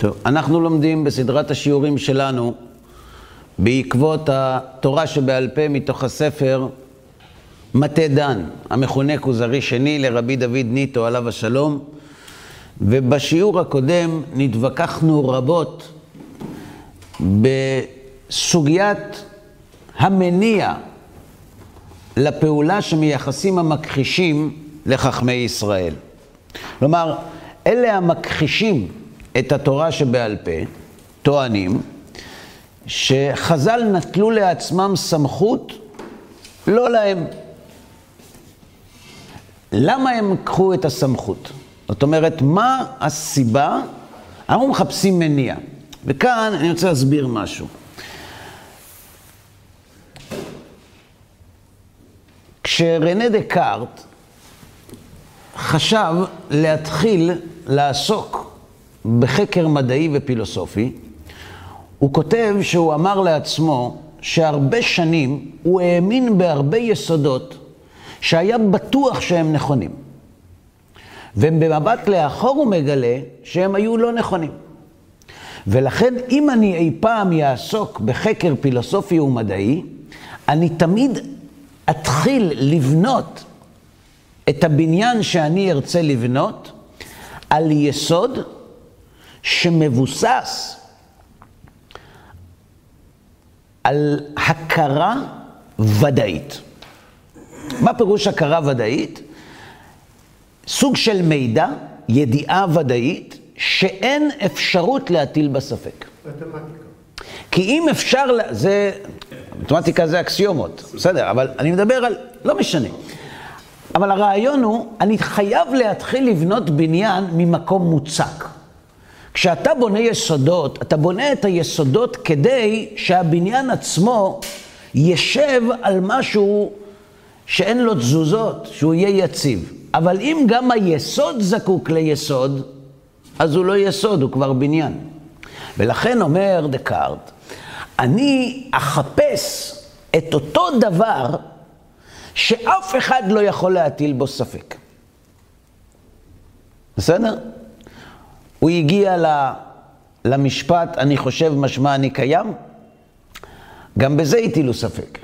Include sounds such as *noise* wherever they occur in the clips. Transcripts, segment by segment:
טוב, אנחנו לומדים בסדרת השיעורים שלנו בעקבות התורה שבעל פה מתוך הספר מטה דן, המכונה כוזרי שני לרבי דוד ניטו עליו השלום, ובשיעור הקודם נתווכחנו רבות בסוגיית המניע לפעולה שמייחסים המכחישים לחכמי ישראל. כלומר, אלה המכחישים את התורה שבעל פה, טוענים שחז"ל נטלו לעצמם סמכות לא להם. למה הם קחו את הסמכות? זאת אומרת, מה הסיבה? אנחנו מחפשים מניע. וכאן אני רוצה להסביר משהו. כשרנה דקארט חשב להתחיל לעסוק בחקר מדעי ופילוסופי, הוא כותב שהוא אמר לעצמו שהרבה שנים הוא האמין בהרבה יסודות שהיה בטוח שהם נכונים. ובמבט לאחור הוא מגלה שהם היו לא נכונים. ולכן אם אני אי פעם יעסוק בחקר פילוסופי ומדעי, אני תמיד אתחיל לבנות את הבניין שאני ארצה לבנות על יסוד שמבוסס על הכרה ודאית. מה פירוש הכרה ודאית? סוג של מידע, ידיעה ודאית, שאין אפשרות להטיל בה ספק. מתמטיקה. כי אם אפשר, זה, מתמטיקה זה אקסיומות, בסדר, אבל אני מדבר על, לא משנה. אבל הרעיון הוא, אני חייב להתחיל לבנות בניין ממקום מוצק. כשאתה בונה יסודות, אתה בונה את היסודות כדי שהבניין עצמו ישב על משהו שאין לו תזוזות, שהוא יהיה יציב. אבל אם גם היסוד זקוק ליסוד, אז הוא לא יסוד, הוא כבר בניין. ולכן אומר דקארט, אני אחפש את אותו דבר שאף אחד לא יכול להטיל בו ספק. בסדר? הוא הגיע למשפט, אני חושב משמע אני קיים, גם בזה הטילו ספק.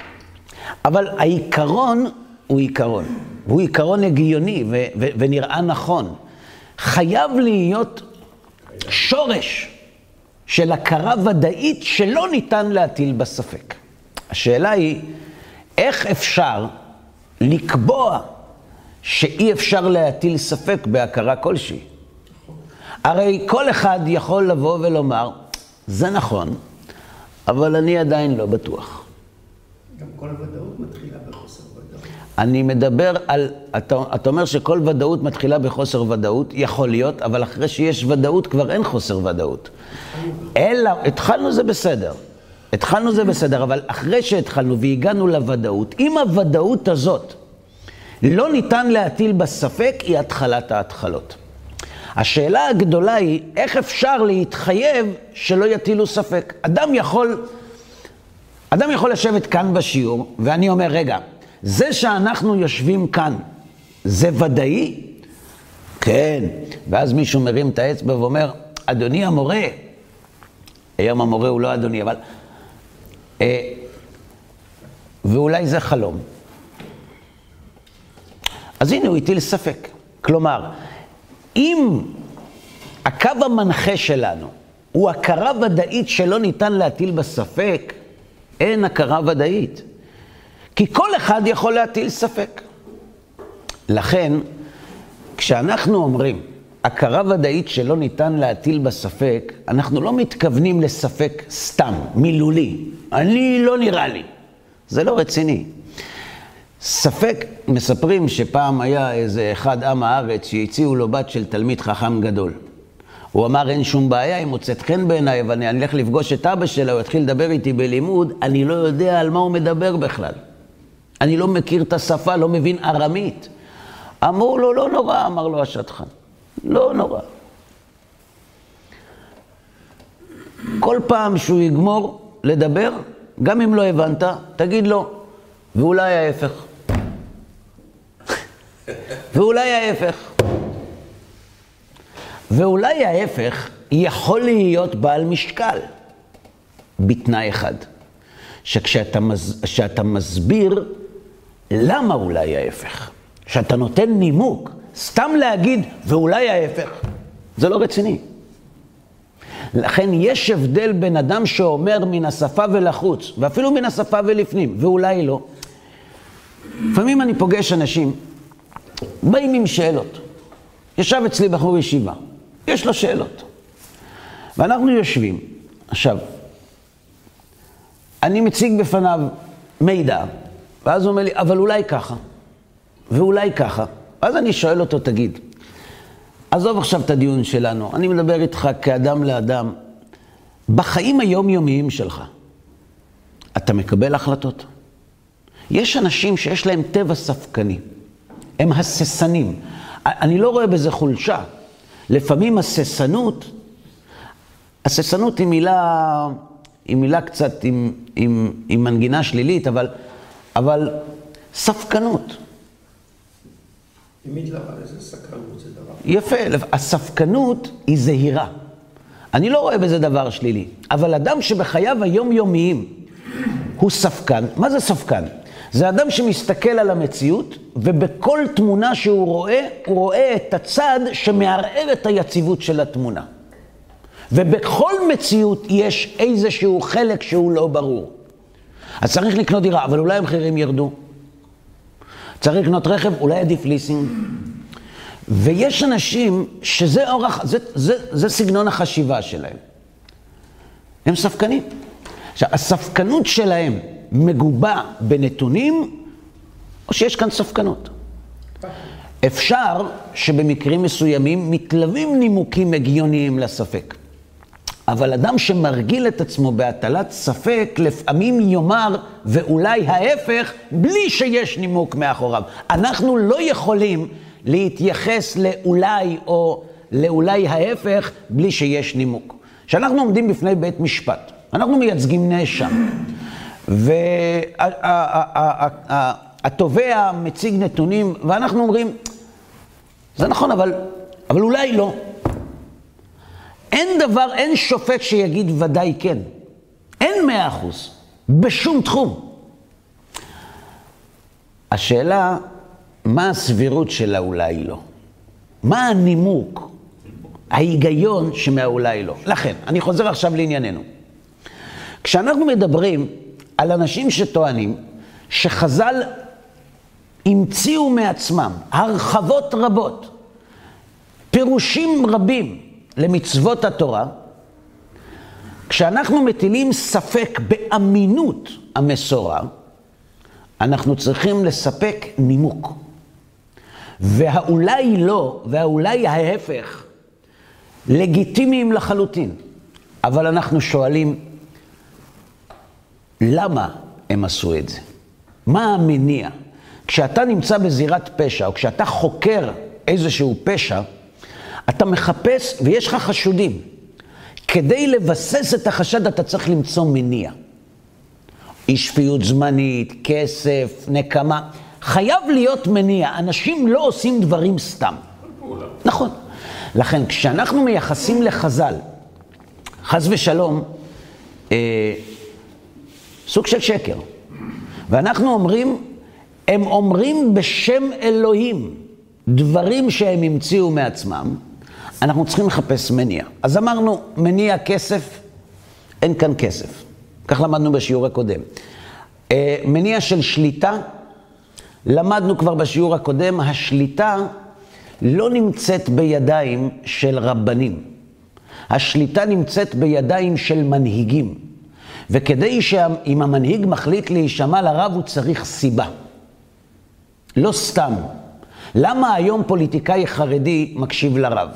אבל העיקרון הוא עיקרון, והוא עיקרון הגיוני ו- ו- ונראה נכון. חייב להיות שורש של הכרה ודאית שלא ניתן להטיל בה ספק. השאלה היא, איך אפשר לקבוע שאי אפשר להטיל ספק בהכרה כלשהי? הרי כל אחד יכול לבוא ולומר, זה נכון, אבל אני עדיין לא בטוח. גם כל ודאות מתחילה בחוסר ודאות. אני מדבר על, אתה, אתה אומר שכל ודאות מתחילה בחוסר ודאות, יכול להיות, אבל אחרי שיש ודאות כבר אין חוסר ודאות. אלא, התחלנו זה בסדר. התחלנו זה בסדר, אבל אחרי שהתחלנו והגענו לוודאות, אם הוודאות הזאת לא ניתן להטיל בה ספק, היא התחלת ההתחלות. השאלה הגדולה היא, איך אפשר להתחייב שלא יטילו ספק? אדם יכול, אדם יכול לשבת כאן בשיעור, ואני אומר, רגע, זה שאנחנו יושבים כאן, זה ודאי? כן. ואז מישהו מרים את האצבע ואומר, אדוני המורה, היום המורה הוא לא אדוני, אבל... אה, ואולי זה חלום. אז הנה, הוא הטיל ספק. כלומר, אם הקו המנחה שלנו הוא הכרה ודאית שלא ניתן להטיל בה ספק, אין הכרה ודאית. כי כל אחד יכול להטיל ספק. לכן, כשאנחנו אומרים הכרה ודאית שלא ניתן להטיל בה ספק, אנחנו לא מתכוונים לספק סתם, מילולי. אני לא נראה לי. זה לא רציני. ספק, מספרים שפעם היה איזה אחד עם הארץ שהציעו לו בת של תלמיד חכם גדול. הוא אמר, אין שום בעיה, היא מוצאת חן בעיניי, ואני אלך לפגוש את אבא שלה, הוא יתחיל לדבר איתי בלימוד, אני לא יודע על מה הוא מדבר בכלל. אני לא מכיר את השפה, לא מבין ארמית. אמרו לו, לא נורא, אמר לו השטחן. לא נורא. כל פעם שהוא יגמור לדבר, גם אם לא הבנת, תגיד לו, ואולי ההפך. ואולי ההפך. ואולי ההפך יכול להיות בעל משקל, בתנאי אחד, שכשאתה מז... מסביר למה אולי ההפך, כשאתה נותן נימוק, סתם להגיד ואולי ההפך, זה לא רציני. לכן יש הבדל בין אדם שאומר מן השפה ולחוץ, ואפילו מן השפה ולפנים, ואולי לא. לפעמים אני פוגש אנשים, באים עם שאלות. ישב אצלי בחור ישיבה, יש לו שאלות. ואנחנו יושבים. עכשיו, אני מציג בפניו מידע, ואז הוא אומר לי, אבל אולי ככה, ואולי ככה. ואז אני שואל אותו, תגיד, עזוב עכשיו את הדיון שלנו, אני מדבר איתך כאדם לאדם. בחיים היומיומיים שלך, אתה מקבל החלטות? יש אנשים שיש להם טבע ספקני, הם הססנים. אני לא רואה בזה חולשה. לפעמים הססנות, הססנות היא מילה, היא מילה קצת עם, עם, עם מנגינה שלילית, אבל, אבל ספקנות. יפה, הספקנות היא זהירה. אני לא רואה בזה דבר שלילי, אבל אדם שבחייו היומיומיים הוא ספקן, מה זה ספקן? זה אדם שמסתכל על המציאות, ובכל תמונה שהוא רואה, הוא רואה את הצד שמערער את היציבות של התמונה. ובכל מציאות יש איזשהו חלק שהוא לא ברור. אז צריך לקנות דירה, אבל אולי המחירים ירדו. צריך לקנות רכב, אולי עדיף ליסינג. ויש אנשים שזה אורח, זה, זה, זה סגנון החשיבה שלהם. הם ספקנים. עכשיו, הספקנות שלהם מגובה בנתונים, או שיש כאן ספקנות. אפשר שבמקרים מסוימים מתלווים נימוקים הגיוניים לספק. אבל אדם שמרגיל את עצמו בהטלת ספק, לפעמים יאמר, ואולי ההפך, בלי שיש נימוק מאחוריו. אנחנו לא יכולים להתייחס לאולי או לאולי ההפך, בלי שיש נימוק. כשאנחנו עומדים בפני בית משפט, אנחנו מייצגים נאשם, והתובע מציג נתונים, ואנחנו אומרים, זה נכון, אבל, אבל אולי לא. אין דבר, אין שופט שיגיד ודאי כן. אין מאה אחוז, בשום תחום. השאלה, מה הסבירות של האולי לא? מה הנימוק, ההיגיון שמהאולי לא? לכן, אני חוזר עכשיו לענייננו. כשאנחנו מדברים על אנשים שטוענים שחז"ל המציאו מעצמם הרחבות רבות, פירושים רבים למצוות התורה, כשאנחנו מטילים ספק באמינות המסורה, אנחנו צריכים לספק נימוק. והאולי לא, והאולי ההפך, לגיטימיים לחלוטין. אבל אנחנו שואלים, למה הם עשו את זה? מה המניע? כשאתה נמצא בזירת פשע, או כשאתה חוקר איזשהו פשע, אתה מחפש, ויש לך חשודים. כדי לבסס את החשד אתה צריך למצוא מניע. אי שפיות זמנית, כסף, נקמה. חייב להיות מניע. אנשים לא עושים דברים סתם. נכון. לכן, כשאנחנו מייחסים לחז"ל, חס ושלום, אה, סוג של שקר, ואנחנו אומרים, הם אומרים בשם אלוהים דברים שהם המציאו מעצמם, אנחנו צריכים לחפש מניע. אז אמרנו, מניע כסף, אין כאן כסף. כך למדנו בשיעור הקודם. אה, מניע של שליטה, למדנו כבר בשיעור הקודם, השליטה לא נמצאת בידיים של רבנים. השליטה נמצאת בידיים של מנהיגים. וכדי שאם המנהיג מחליט להישמע לרב, הוא צריך סיבה. לא סתם. למה היום פוליטיקאי חרדי מקשיב לרב?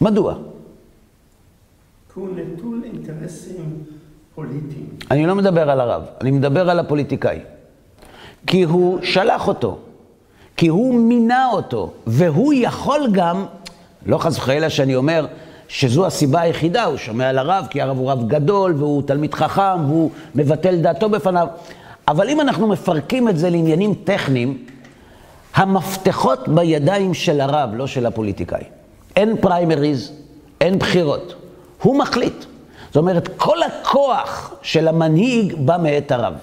מדוע? כי הוא נטול אינטרסים פוליטיים. אני לא מדבר על הרב, אני מדבר על הפוליטיקאי. כי הוא שלח אותו, כי הוא מינה אותו, והוא יכול גם, לא חס וחלילה שאני אומר שזו הסיבה היחידה, הוא שומע על הרב, כי הרב הוא רב גדול, והוא תלמיד חכם, והוא מבטל דעתו בפניו. אבל אם אנחנו מפרקים את זה לעניינים טכניים, המפתחות בידיים של הרב, לא של הפוליטיקאי. אין פריימריז, אין בחירות. הוא מחליט. זאת אומרת, כל הכוח של המנהיג בא מאת הרב.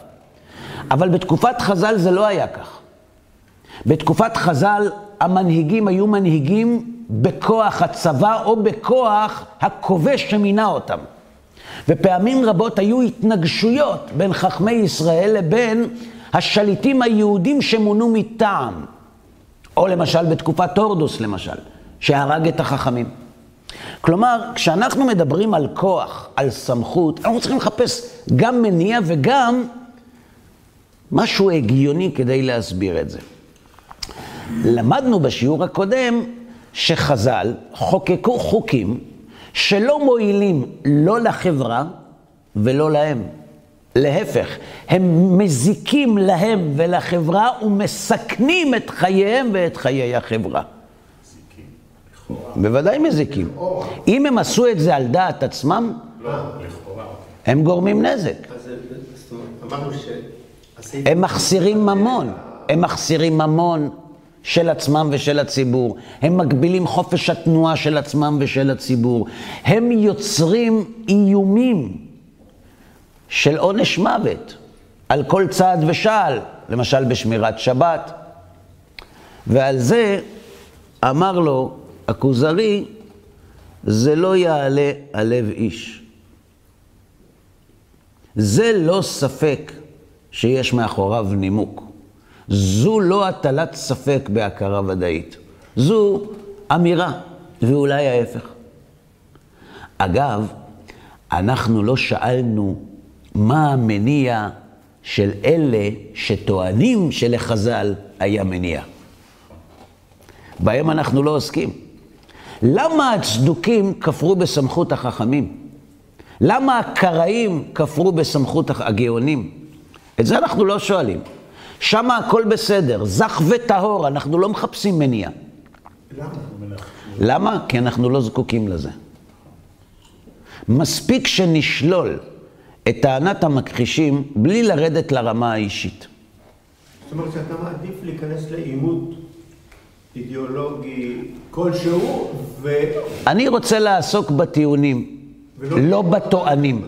אבל בתקופת חז"ל זה לא היה כך. בתקופת חז"ל המנהיגים היו מנהיגים בכוח הצבא או בכוח הכובש שמינה אותם. ופעמים רבות היו התנגשויות בין חכמי ישראל לבין השליטים היהודים שמונו מטעם. או למשל בתקופת הורדוס למשל, שהרג את החכמים. כלומר, כשאנחנו מדברים על כוח, על סמכות, אנחנו צריכים לחפש גם מניע וגם משהו הגיוני כדי להסביר את זה. למדנו בשיעור הקודם שחז"ל חוקקו חוקים שלא מועילים לא לחברה ולא להם. להפך, הם מזיקים להם ולחברה ומסכנים את חייהם ואת חיי החברה. בוודאי מזיקים. אם הם עשו את זה על דעת עצמם. הם גורמים נזק. ש... הם מחסירים ממון, הם מחסירים ממון של עצמם ושל הציבור. הם מגבילים חופש התנועה של עצמם ושל הציבור. הם יוצרים איומים של עונש מוות על כל צעד ושעל, למשל בשמירת שבת. ועל זה אמר לו הכוזרי, זה לא יעלה על לב איש. זה לא ספק שיש מאחוריו נימוק. זו לא הטלת ספק בהכרה ודאית. זו אמירה, ואולי ההפך. אגב, אנחנו לא שאלנו מה המניע של אלה שטוענים שלחז"ל היה מניע. בהם אנחנו לא עוסקים. למה הצדוקים כפרו בסמכות החכמים? למה הקראים כפרו בסמכות הגאונים? את זה אנחנו לא שואלים. שם הכל בסדר, זך וטהור, אנחנו לא מחפשים מניע. למה? למה? כי אנחנו לא זקוקים לזה. מספיק שנשלול את טענת המכחישים בלי לרדת לרמה האישית. זאת אומרת שאתה מעדיף להיכנס לעימות אידיאולוגי כלשהו, ו... אני רוצה לעסוק בטיעונים, לא בטוענים.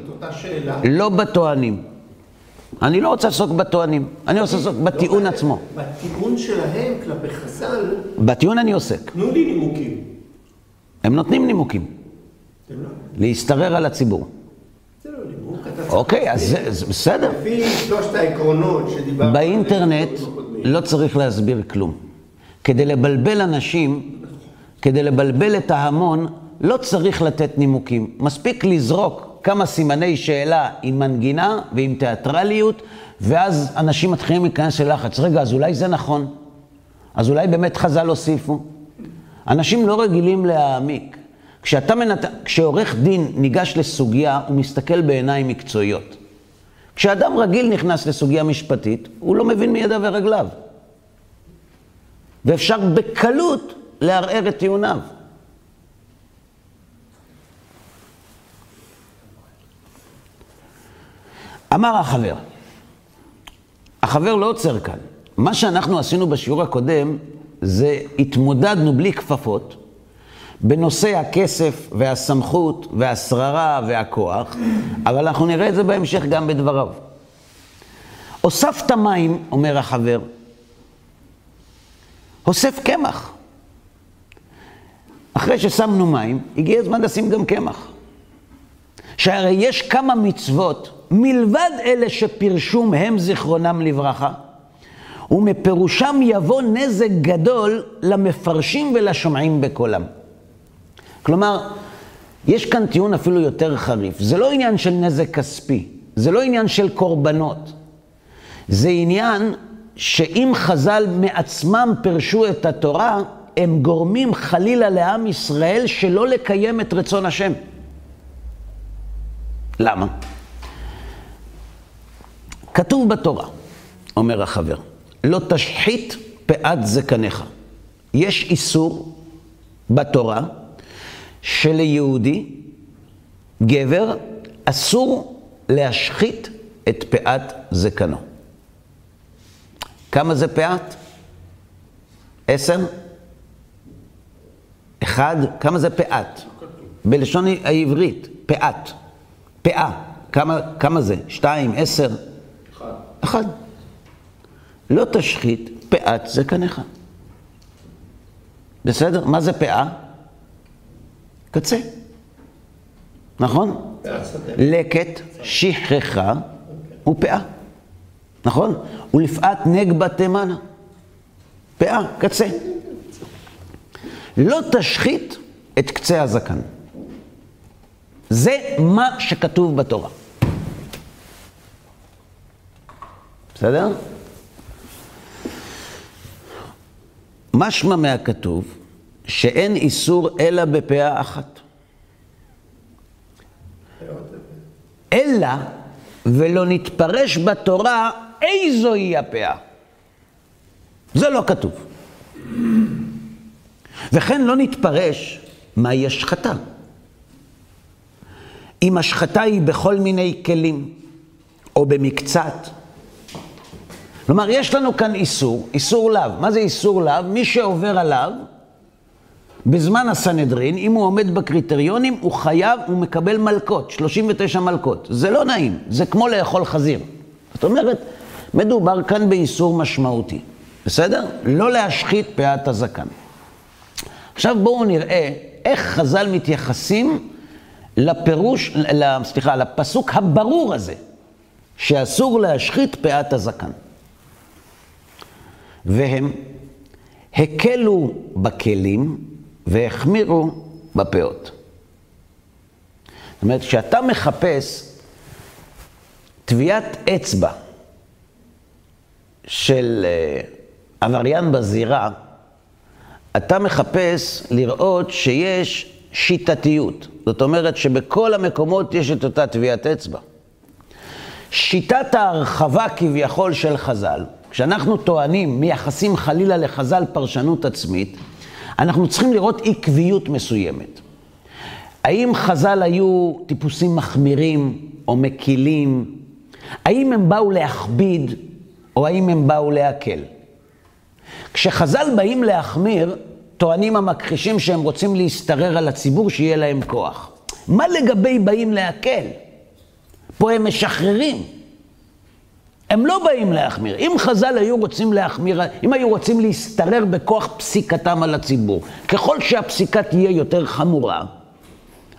לא בטוענים. אני לא רוצה לעסוק בטוענים, אני רוצה לעסוק בטיעון לא, עצמו. בטיעון שלהם כלפי חז"ל... בטיעון אני עוסק. תנו לי נימוקים. הם נותנים נימוקים. לא- להשתרר על הציבור. לא. אוקיי, אז זה בסדר. לפי שלושת העקרונות שדיברנו... באינטרנט לא צריך להסביר כלום. כדי לבלבל אנשים, כדי לבלבל את ההמון, לא צריך לתת נימוקים. מספיק לזרוק כמה סימני שאלה עם מנגינה ועם תיאטרליות, ואז אנשים מתחילים להיכנס ללחץ. רגע, אז אולי זה נכון? אז אולי באמת חז"ל הוסיפו? אנשים לא רגילים להעמיק. כשאתה מנת... כשעורך דין ניגש לסוגיה, הוא מסתכל בעיניים מקצועיות. כשאדם רגיל נכנס לסוגיה משפטית, הוא לא מבין מידע ורגליו. ואפשר בקלות לערער את טיעוניו. אמר החבר, החבר לא עוצר כאן. מה שאנחנו עשינו בשיעור הקודם, זה התמודדנו בלי כפפות בנושא הכסף והסמכות והשררה והכוח, אבל אנחנו נראה את זה בהמשך גם בדבריו. הוספת מים, אומר החבר, הוסף קמח. אחרי ששמנו מים, הגיע הזמן לשים גם קמח. שהרי יש כמה מצוות מלבד אלה שפירשו מהם זיכרונם לברכה, ומפירושם יבוא נזק גדול למפרשים ולשומעים בקולם. כלומר, יש כאן טיעון אפילו יותר חריף. זה לא עניין של נזק כספי, זה לא עניין של קורבנות. זה עניין שאם חז"ל מעצמם פירשו את התורה, הם גורמים חלילה לעם ישראל שלא לקיים את רצון השם. למה? כתוב בתורה, אומר החבר, לא תשחית פאת זקניך. יש איסור בתורה שליהודי, גבר, אסור להשחית את פאת זקנו. כמה זה פאת? עשר? אחד? כמה זה פאת? בלשון העברית, פאת. פאה. כמה, כמה זה? שתיים, עשר? אחד. אחד. לא תשחית פאת זקניך. בסדר? מה זה פאה? קצה. נכון? לקט, שכחה ופאה. נכון? ולפאת נגבה תימנה. פאה, קצה. לא תשחית את קצה הזקן. זה מה שכתוב בתורה. בסדר? משמע מהכתוב שאין איסור אלא בפאה אחת. אלא ולא נתפרש בתורה איזוהי הפאה. זה לא כתוב. וכן לא נתפרש מהי השחתה. אם השחתה היא בכל מיני כלים, או במקצת. כלומר, יש לנו כאן איסור, איסור לאו. מה זה איסור לאו? מי שעובר עליו, בזמן הסנהדרין, אם הוא עומד בקריטריונים, הוא חייב, הוא מקבל מלקות, 39 מלקות. זה לא נעים, זה כמו לאכול חזיר. זאת אומרת, מדובר כאן באיסור משמעותי, בסדר? לא להשחית פאת הזקן. עכשיו בואו נראה איך חז"ל מתייחסים לפירוש, סליחה, לפסוק הברור הזה, שאסור להשחית פאת הזקן. והם הקלו בכלים והחמירו בפאות. זאת אומרת, כשאתה מחפש טביעת אצבע של אה, עבריין בזירה, אתה מחפש לראות שיש שיטתיות. זאת אומרת שבכל המקומות יש את אותה טביעת אצבע. שיטת ההרחבה כביכול של חז"ל, כשאנחנו טוענים, מייחסים חלילה לחז"ל פרשנות עצמית, אנחנו צריכים לראות עקביות מסוימת. האם חז"ל היו טיפוסים מחמירים או מקילים? האם הם באו להכביד או האם הם באו להקל? כשחז"ל באים להחמיר, טוענים המכחישים שהם רוצים להשתרר על הציבור, שיהיה להם כוח. מה לגבי באים להקל? פה הם משחררים. הם לא באים להחמיר. אם חז"ל היו רוצים להחמיר, אם היו רוצים להשתרר בכוח פסיקתם על הציבור, ככל שהפסיקה תהיה יותר חמורה,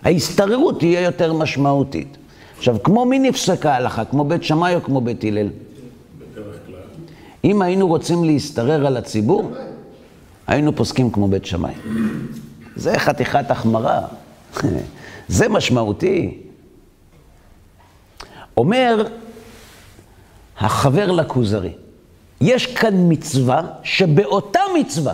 ההשתררות תהיה יותר משמעותית. עכשיו, כמו מי נפסקה ההלכה? כמו בית שמאי או כמו בית הלל? בדרך כלל. אם היינו רוצים להשתרר על הציבור, היינו פוסקים כמו בית שמאי. זה חתיכת החמרה. *laughs* זה משמעותי. אומר החבר לכוזרי, יש כאן מצווה שבאותה מצווה,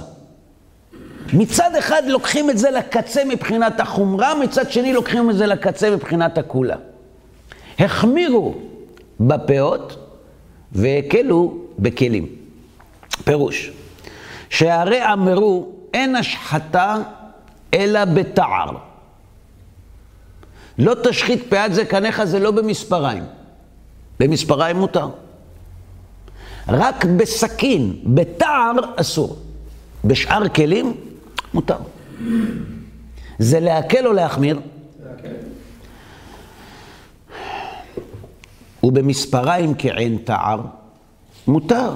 מצד אחד לוקחים את זה לקצה מבחינת החומרה, מצד שני לוקחים את זה לקצה מבחינת הכולה. החמירו בפאות והקלו בכלים. פירוש, שהרי אמרו, אין השחתה אלא בתער. לא תשחית פאת זקניך זה לא במספריים. במספריים מותר. רק בסכין, בתער אסור. בשאר כלים מותר. זה להקל או להחמיר? להקל. ובמספריים כעין תער מותר.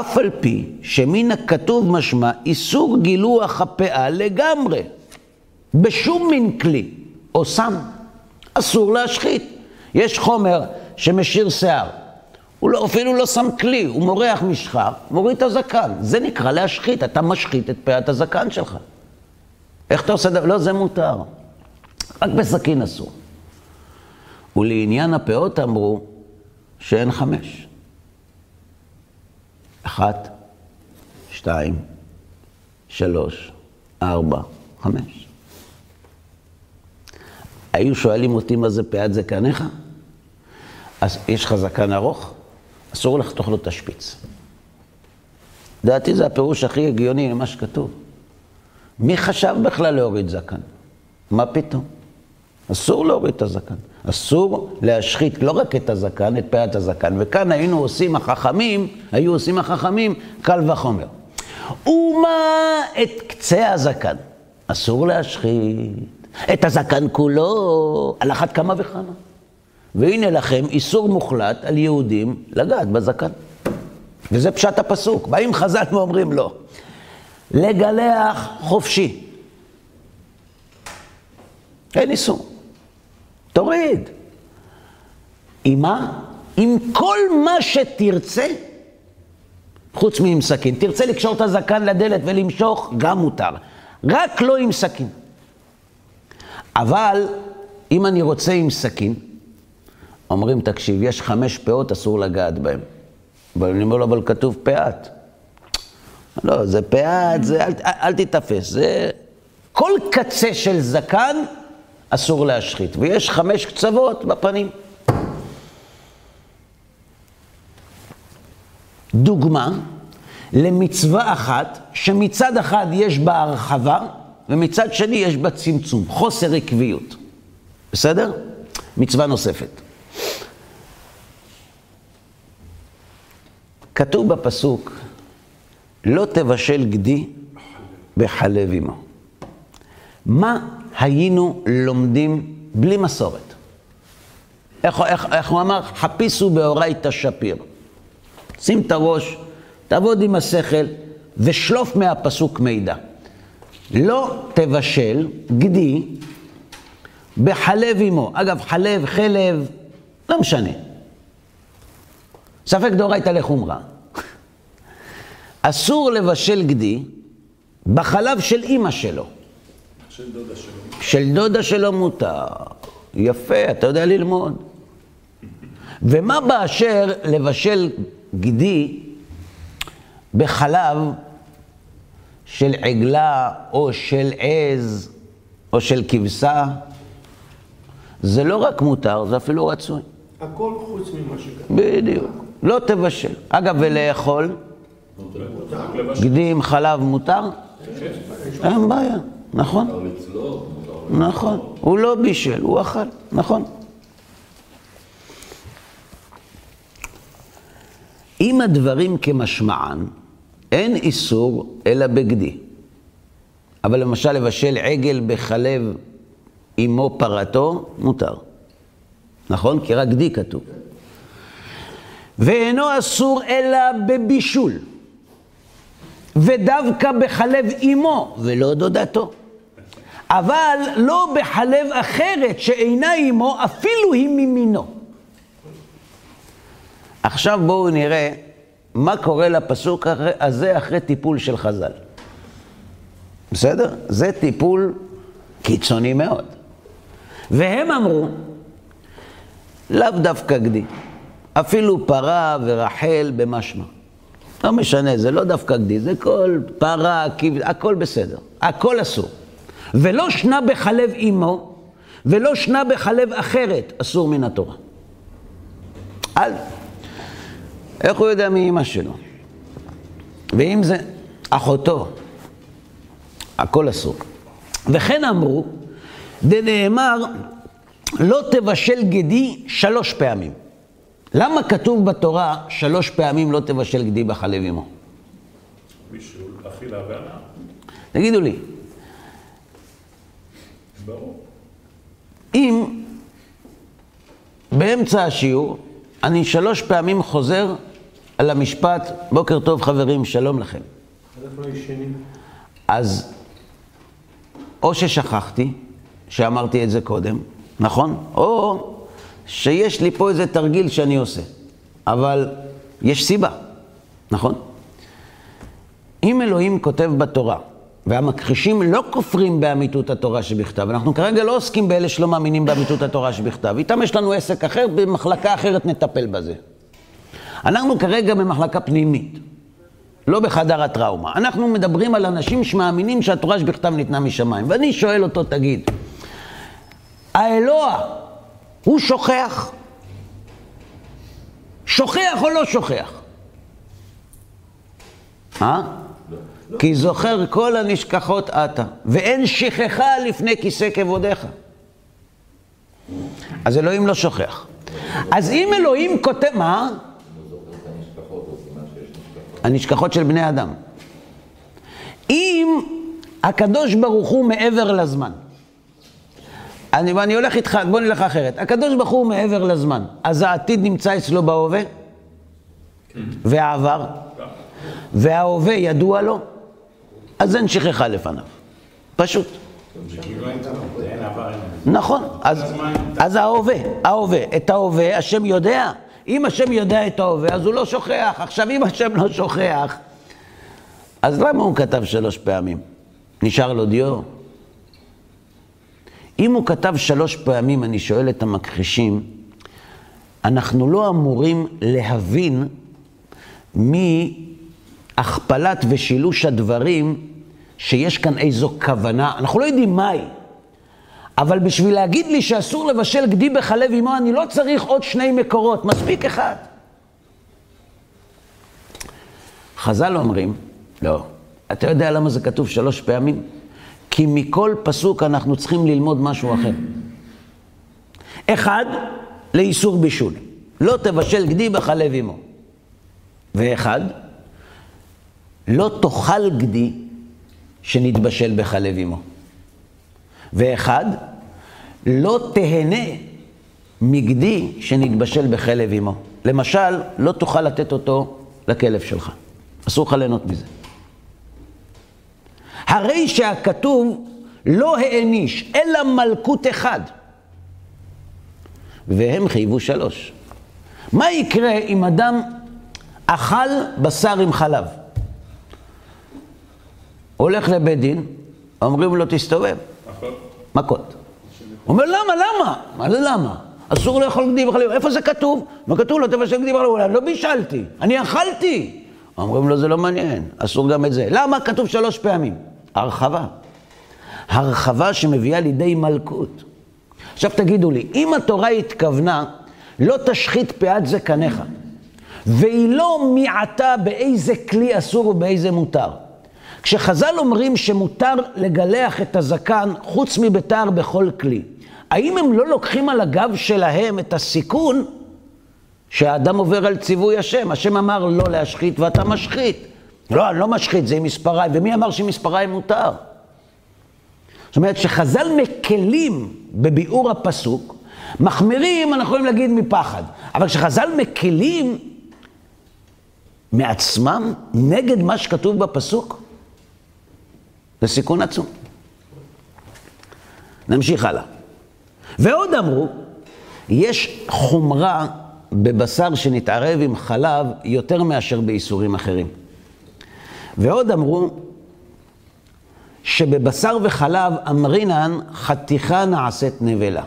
אף על פי שמן הכתוב משמע איסור גילוח הפאה לגמרי, בשום מין כלי או סם, אסור להשחית. יש חומר שמשאיר שיער, הוא לא, אפילו לא שם כלי, הוא מורח משחר, מוריד את הזקן. זה נקרא להשחית, אתה משחית את פאת הזקן שלך. איך אתה עושה דבר? לא, זה מותר. רק בסכין אסור. ולעניין הפאות אמרו שאין חמש. אחת, שתיים, שלוש, ארבע, חמש. היו שואלים אותי מה זה פאת זקניך? אז יש לך זקן ארוך, אסור לחתוך לו את השפיץ. לדעתי זה הפירוש הכי הגיוני למה שכתוב. מי חשב בכלל להוריד זקן? מה פתאום? אסור להוריד את הזקן. אסור להשחית לא רק את הזקן, את פאת הזקן. וכאן היינו עושים החכמים, היו עושים החכמים קל וחומר. ומה את קצה הזקן. אסור להשחית. את הזקן כולו, על אחת כמה וכמה. והנה לכם איסור מוחלט על יהודים לגעת בזקן. וזה פשט הפסוק. באים חז"ל ואומרים לו, לגלח חופשי. אין איסור. תוריד. עם מה? עם כל מה שתרצה, חוץ מעם סכין. תרצה לקשור את הזקן לדלת ולמשוך, גם מותר. רק לא עם סכין. אבל אם אני רוצה עם סכין, אומרים, תקשיב, יש חמש פאות, אסור לגעת בהן. אבל אני אומר לו, אבל כתוב פאת. לא, זה פאת, זה, אל, אל תיתפס. זה כל קצה של זקן אסור להשחית, ויש חמש קצוות בפנים. דוגמה למצווה אחת, שמצד אחד יש בה הרחבה, ומצד שני יש בה צמצום, חוסר עקביות. בסדר? מצווה נוספת. כתוב בפסוק, לא תבשל גדי בחלב עמו. מה היינו לומדים בלי מסורת? איך, איך, איך הוא אמר? חפיסו באורייתא שפיר. שים את הראש, תעבוד עם השכל ושלוף מהפסוק מידע. לא תבשל גדי בחלב עמו. אגב, חלב, חלב, לא משנה. ספק דאורייתא לחומרה. אסור לבשל גדי בחלב של אימא שלו. של דודה שלו. של דודה שלו מותר. יפה, אתה יודע ללמוד. ומה באשר לבשל גדי בחלב של עגלה או של עז או של כבשה? זה לא רק מותר, זה אפילו רצוי. הכל חוץ ממה שכתוב. בדיוק. לא תבשל. אגב, ולאכול? לבשל. גדי עם חלב מותר? אין בעיה, נכון. נכון. הוא לא בישל, הוא אכל, נכון. אם הדברים כמשמען, אין איסור אלא בגדי. אבל למשל לבשל עגל בחלב אמו פרתו, מותר. נכון? כי רק גדי כתוב. ואינו אסור אלא בבישול. ודווקא בחלב אמו ולא דודתו. אבל לא בחלב אחרת שאינה אמו, אפילו היא ממינו. עכשיו בואו נראה מה קורה לפסוק הזה אחרי טיפול של חז"ל. בסדר? זה טיפול קיצוני מאוד. והם אמרו, לאו דווקא גדי, אפילו פרה ורחל במשמע. לא משנה, זה לא דווקא גדי, זה כל פרה, הכל בסדר, הכל אסור. ולא שנה בחלב אימו, ולא שנה בחלב אחרת, אסור מן התורה. אל. איך הוא יודע מי אימא שלו? ואם זה אחותו, הכל אסור. וכן אמרו, דנאמר, לא תבשל גדי שלוש פעמים. למה כתוב בתורה שלוש פעמים לא תבשל גדי בחלב אמו? בישול, אכילה והנאה. תגידו לי, ברור. אם באמצע השיעור אני שלוש פעמים חוזר על המשפט, בוקר טוב חברים, שלום לכם. אז או ששכחתי, שאמרתי את זה קודם, נכון? או שיש לי פה איזה תרגיל שאני עושה, אבל יש סיבה, נכון? אם אלוהים כותב בתורה, והמכחישים לא כופרים באמיתות התורה שבכתב, אנחנו כרגע לא עוסקים באלה שלא מאמינים באמיתות התורה שבכתב, איתם יש לנו עסק אחר, במחלקה אחרת נטפל בזה. אנחנו כרגע במחלקה פנימית, לא בחדר הטראומה. אנחנו מדברים על אנשים שמאמינים שהתורה שבכתב ניתנה משמיים. ואני שואל אותו, תגיד, האלוה, הוא שוכח? שוכח או לא שוכח? אה? כי זוכר כל הנשכחות אתה, ואין שכחה לפני כיסא כבודיך. אז אלוהים לא שוכח. אז אם אלוהים כותב, מה? הנשכחות, של בני אדם. אם הקדוש ברוך הוא מעבר לזמן, אני, ואני הולך איתך, בוא נלך אחרת. הקדוש ברוך הוא מעבר לזמן, אז העתיד נמצא אצלו בהווה? והעבר? וההווה ידוע לו? אז אין שכחה לפניו. פשוט. נכון, אז, ההווה, ההווה, את ההווה השם יודע. אם השם יודע את ההווה, אז הוא לא שוכח. עכשיו, אם השם לא שוכח, אז למה הוא כתב שלוש פעמים? נשאר לו דיו? אם הוא כתב שלוש פעמים, אני שואל את המכחישים, אנחנו לא אמורים להבין מהכפלת ושילוש הדברים שיש כאן איזו כוונה, אנחנו לא יודעים מהי. אבל בשביל להגיד לי שאסור לבשל גדי בחלב אמו, אני לא צריך עוד שני מקורות, מספיק אחד. חז"ל אומרים, לא, אתה יודע למה זה כתוב שלוש פעמים? כי מכל פסוק אנחנו צריכים ללמוד משהו אחר. אחד, לאיסור בישול. לא תבשל גדי בחלב אמו. ואחד, לא תאכל גדי שנתבשל בחלב אמו. ואחד, לא תהנה מגדי שנתבשל בחלב אמו. למשל, לא תוכל לתת אותו לכלב שלך. אסור לך ליהנות מזה. הרי שהכתוב לא העניש, אלא מלכות אחד. והם חייבו שלוש. מה יקרה אם אדם אכל בשר עם חלב? הולך לבית דין, אומרים לו תסתובב. מכות. הוא אומר למה, למה? מה זה למה? אסור לאכול גדי וחלב. איפה זה כתוב? מה כתוב לו תבשל גדי וחלב? לא בישלתי, אני אכלתי. אומרים לו זה לא מעניין, אסור גם את זה. למה? כתוב שלוש פעמים. הרחבה. הרחבה שמביאה לידי מלכות. עכשיו תגידו לי, אם התורה התכוונה, לא תשחית פאת זקניך, והיא לא מעטה באיזה כלי אסור ובאיזה מותר. כשחז"ל אומרים שמותר לגלח את הזקן חוץ מביתר בכל כלי, האם הם לא לוקחים על הגב שלהם את הסיכון שהאדם עובר על ציווי השם? השם אמר לא להשחית ואתה משחית. לא, אני לא משחית, זה עם מספריים. ומי אמר שמספריים מותר? זאת אומרת שחז"ל מקלים בביאור הפסוק, מחמירים, אנחנו יכולים להגיד מפחד. אבל כשחז"ל מקלים מעצמם נגד מה שכתוב בפסוק, זה סיכון עצום. נמשיך הלאה. ועוד אמרו, יש חומרה בבשר שנתערב עם חלב יותר מאשר באיסורים אחרים. ועוד אמרו שבבשר וחלב אמרינן חתיכה נעשית נבלה.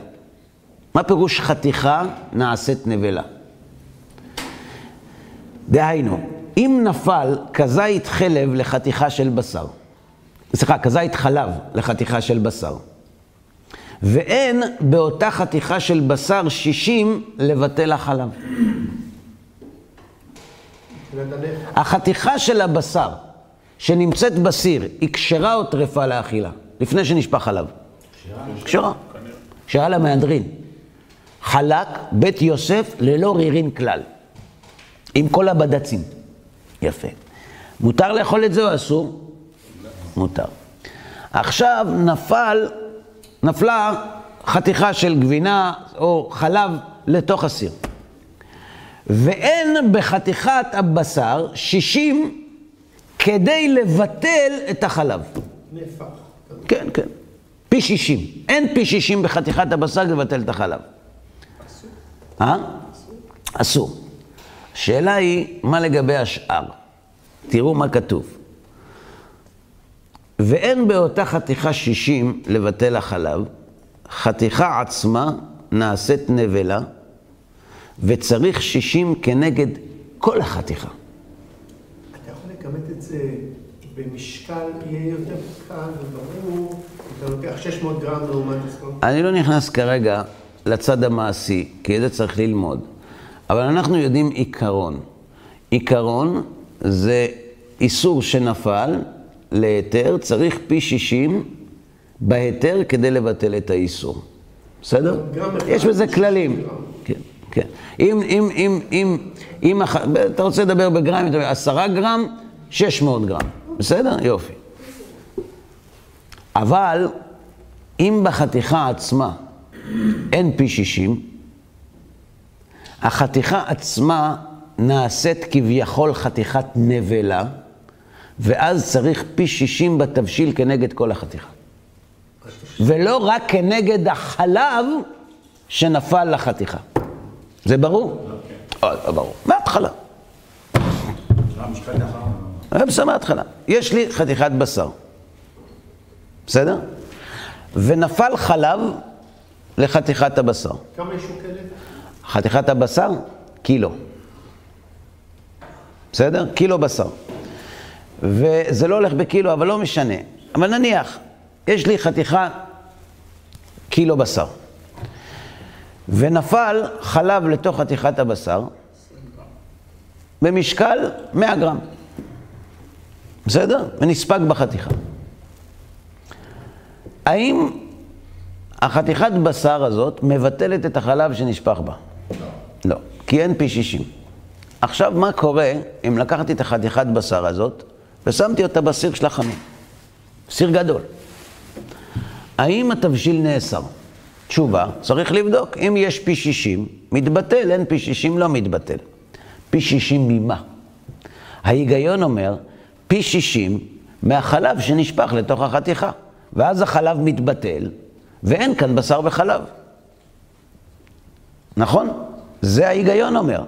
מה פירוש חתיכה נעשית נבלה? דהיינו, אם נפל כזית חלב לחתיכה של בשר, סליחה, כזית חלב לחתיכה של בשר, ואין באותה חתיכה של בשר שישים לבטל החלב. החתיכה של הבשר שנמצאת בסיר, היא כשרה או טרפה לאכילה? לפני שנשפך חלב. כשרה. כשרה למהדרין. חלק בית יוסף ללא רירין כלל. עם כל הבד"צים. יפה. מותר לאכול את זה או אסור? מותר. עכשיו נפל, נפלה חתיכה של גבינה או חלב לתוך הסיר. ואין בחתיכת הבשר שישים כדי לבטל את החלב. נהפך. כן, כן. פי שישים. אין פי שישים בחתיכת הבשר לבטל את החלב. אסור. אה? אסור. השאלה היא, מה לגבי השאר? תראו מה כתוב. ואין באותה חתיכה שישים לבטל החלב, חתיכה עצמה נעשית נבלה, וצריך שישים כנגד כל החתיכה. אתה יכול לכמת את זה במשקל, יהיה יותר קל וברור, אתה לוקח 600 גרם לעומת הסכום. אני לא נכנס כרגע לצד המעשי, כי את זה צריך ללמוד. אבל אנחנו יודעים עיקרון. עיקרון זה איסור שנפל להיתר, צריך פי 60 בהיתר כדי לבטל את האיסור. בסדר? יש בזה כללים. כן, כן. אם, אם, אם, אם, אם, אתה רוצה לדבר בגרם, אתה אומר, עשרה גרם, 600 גרם. בסדר? יופי. אבל אם בחתיכה עצמה אין פי 60, החתיכה עצמה נעשית כביכול חתיכת נבלה, ואז צריך פי 60 בתבשיל כנגד כל החתיכה. ולא רק כנגד החלב שנפל לחתיכה. זה ברור? כן. לא ברור. מההתחלה. זה בסדר מההתחלה. יש לי חתיכת בשר. בסדר? ונפל חלב לחתיכת הבשר. כמה היא שוקלת? חתיכת הבשר, קילו. בסדר? קילו בשר. וזה לא הולך בקילו, אבל לא משנה. אבל נניח, יש לי חתיכה קילו בשר. ונפל חלב לתוך חתיכת הבשר במשקל 100 גרם. בסדר? ונספג בחתיכה. האם החתיכת בשר הזאת מבטלת את החלב שנשפך בה? לא, כי אין פי 60. עכשיו, מה קורה אם לקחתי את החתיכת בשר הזאת ושמתי אותה בסיר של החמין? סיר גדול. האם התבשיל נאסר? תשובה, צריך לבדוק. אם יש פי 60, מתבטל, אין פי 60, לא מתבטל. פי 60 ממה? ההיגיון אומר, פי 60 מהחלב שנשפך לתוך החתיכה. ואז החלב מתבטל, ואין כאן בשר וחלב. נכון? זה ההיגיון אומר.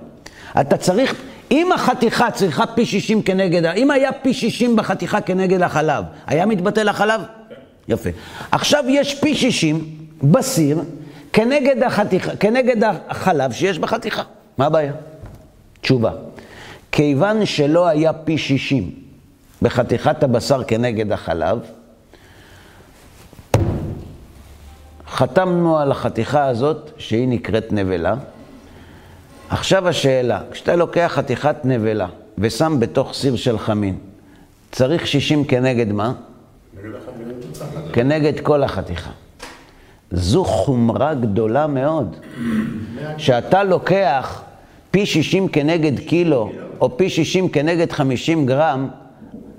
אתה צריך, אם החתיכה צריכה פי 60 כנגד, אם היה פי 60 בחתיכה כנגד החלב, היה מתבטל החלב? כן. יפה. עכשיו יש פי 60 בסיר כנגד, החתיכה, כנגד החלב שיש בחתיכה. מה הבעיה? תשובה. כיוון שלא היה פי 60 בחתיכת הבשר כנגד החלב, חתמנו על החתיכה הזאת, שהיא נקראת נבלה. עכשיו השאלה, כשאתה לוקח חתיכת נבלה ושם בתוך סיר של חמין, צריך 60 כנגד מה? כנגד כל החתיכה. זו חומרה גדולה מאוד. שאתה לוקח פי 60 כנגד קילו, או פי 60 כנגד 50 גרם,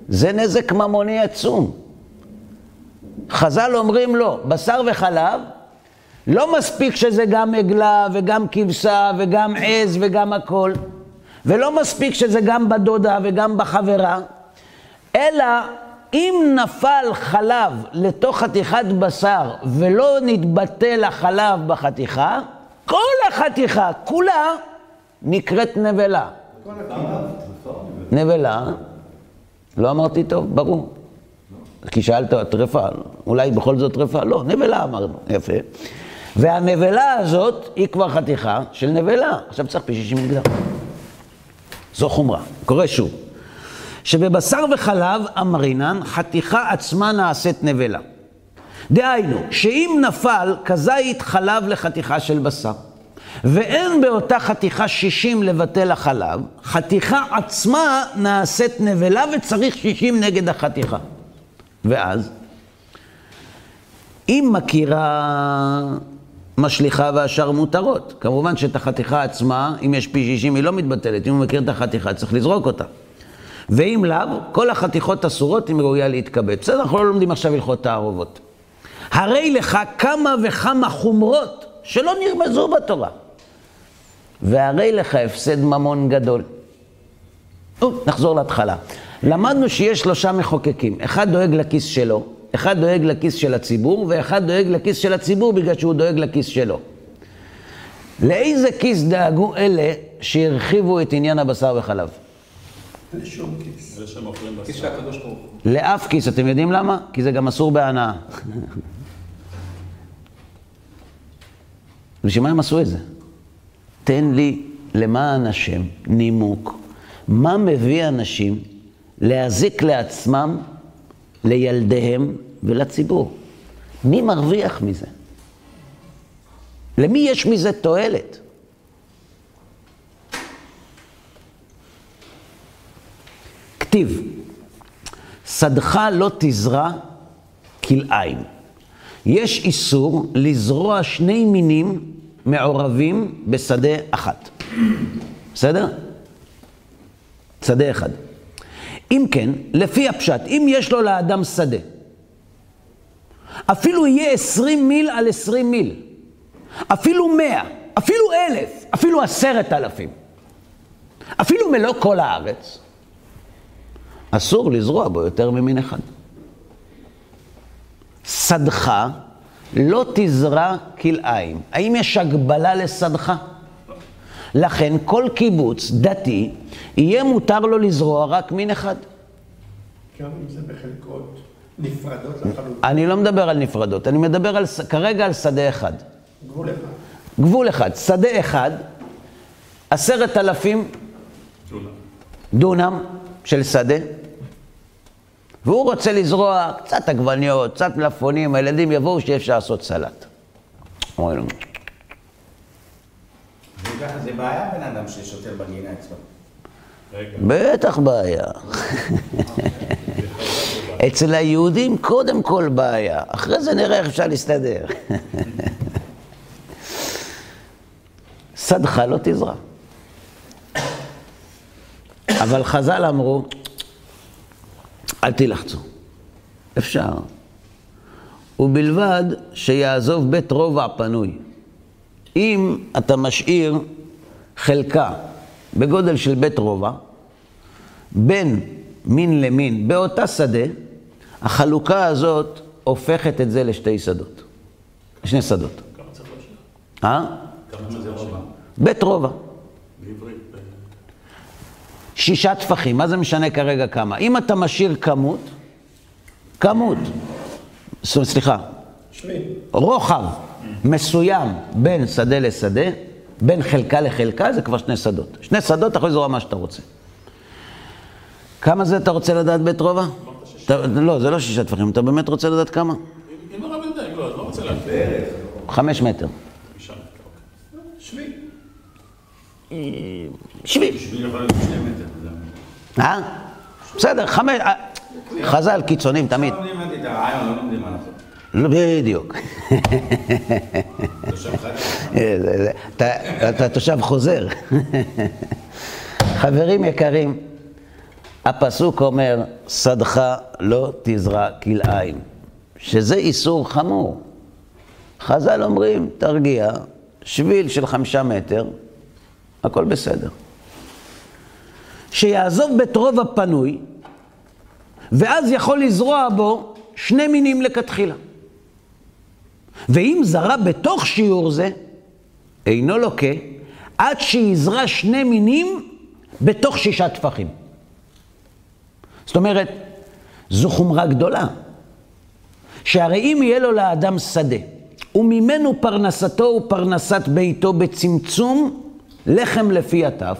זה נזק ממוני עצום. חז"ל אומרים לו, בשר וחלב, לא מספיק שזה גם עגלה וגם כבשה וגם עז וגם הכל, ולא מספיק שזה גם בדודה וגם בחברה, אלא אם נפל חלב לתוך חתיכת בשר ולא נתבטל החלב בחתיכה, כל החתיכה כולה נקראת נבלה. נבלה, לא אמרתי טוב, ברור. כי שאלת טרפה, אולי בכל זאת טרפה? לא, נבלה אמרנו, יפה. והנבלה הזאת היא כבר חתיכה של נבלה. עכשיו צריך פי 60 מגדר. זו חומרה. קורא שוב. שבבשר וחלב אמרינן, חתיכה עצמה נעשית נבלה. דהיינו, שאם נפל כזית חלב לחתיכה של בשר, ואין באותה חתיכה 60 לבטל החלב, חתיכה עצמה נעשית נבלה וצריך 60 נגד החתיכה. ואז, אם מכירה משליכה והשאר מותרות, כמובן שאת החתיכה עצמה, אם יש פי 60 היא לא מתבטלת, אם הוא מכיר את החתיכה צריך לזרוק אותה. ואם לאו, כל החתיכות אסורות אם ראויה להתכבד. בסדר, אנחנו לא לומדים עכשיו הלכות תערובות. הרי לך כמה וכמה חומרות שלא נרמזו בתורה. והרי לך הפסד ממון גדול. נחזור להתחלה. למדנו שיש שלושה מחוקקים, אחד דואג לכיס שלו, אחד דואג לכיס של הציבור, ואחד דואג לכיס של הציבור בגלל שהוא דואג לכיס שלו. לאיזה כיס דאגו אלה שהרחיבו את עניין הבשר וחלב? לשום כיס. אלה שמוכרים כיס בשר. של הקדוש ברוך הוא. לאף כיס, אתם יודעים למה? כי זה גם אסור בהנאה. *laughs* בשביל מה הם עשו את זה? תן לי, למען השם, נימוק. מה מביא אנשים להזיק לעצמם, לילדיהם ולציבור? מי מרוויח מזה? למי יש מזה תועלת? כתיב, שדך לא תזרע כלאיים. יש איסור לזרוע שני מינים מעורבים בשדה אחת. בסדר? שדה אחד. אם כן, לפי הפשט, אם יש לו לאדם שדה, אפילו יהיה 20 מיל על 20 מיל, אפילו 100, אפילו אלף, אפילו עשרת אלפים, אפילו מלוא כל הארץ, אסור לזרוע בו יותר ממין אחד. שדך לא תזרע כלאיים. האם יש הגבלה לשדך? לכן כל קיבוץ דתי, יהיה מותר לו לזרוע רק מין אחד. גם אם זה בחלקות נפרדות לחלוטין. אני לא מדבר על נפרדות, אני מדבר על, כרגע על שדה אחד. גבול אחד. גבול אחד, שדה אחד, עשרת אלפים דונם. דונם של שדה, והוא רוצה לזרוע קצת עגבניות, קצת מלפפונים, הילדים יבואו שיהיה אפשר לעשות סלט. אומרים לו, וככה זה בעיה בן אדם ששוטר בגינה אצלו. בטח בעיה. אצל היהודים קודם כל בעיה, אחרי זה נראה איך אפשר להסתדר. שדך לא תזרע. אבל חז"ל אמרו, אל תילחצו. אפשר. ובלבד שיעזוב בית רובע פנוי. אם אתה משאיר חלקה בגודל של בית רובע, בין מין למין באותה שדה, החלוקה הזאת הופכת את זה לשתי שדות. שני שדות. כמה צריך להשאיר? אה? כמה זה רובע? בית רובע. שישה טפחים, מה זה משנה כרגע כמה? אם אתה משאיר כמות, כמות, סליחה. רוחב מסוים בין שדה לשדה, בין חלקה לחלקה, זה כבר שני שדות. שני שדות, אתה יכול לזרוע מה שאתה רוצה. כמה זה אתה רוצה לדעת בית רובע? אתה- לא, זה לא שישה טפחים, אתה באמת רוצה לדעת כמה? אם הרב יודע, לא, אני לא רוצה להגיד. חמש מטר. שמי. שביל. בשביל יכול להיות שני מטר. זה- אה? בסדר, חמש... אה, חז"ל קיצונים תמיד. לא לומדים את הרעיון, לא לומדים מה לעשות. לא, בדיוק. זה- אתה- תושב חוזר. חברים יקרים, הפסוק אומר, שדך לא תזרע כלאיים, שזה איסור חמור. חז"ל אומרים, תרגיע, שביל של חמישה מטר, הכל בסדר. שיעזוב בית רובע פנוי, ואז יכול לזרוע בו שני מינים לכתחילה. ואם זרע בתוך שיעור זה, אינו לוקה, עד שיזרע שני מינים בתוך שישה טפחים. זאת אומרת, זו חומרה גדולה. שהרי אם יהיה לו לאדם שדה, וממנו פרנסתו ופרנסת ביתו בצמצום לחם לפי הטף,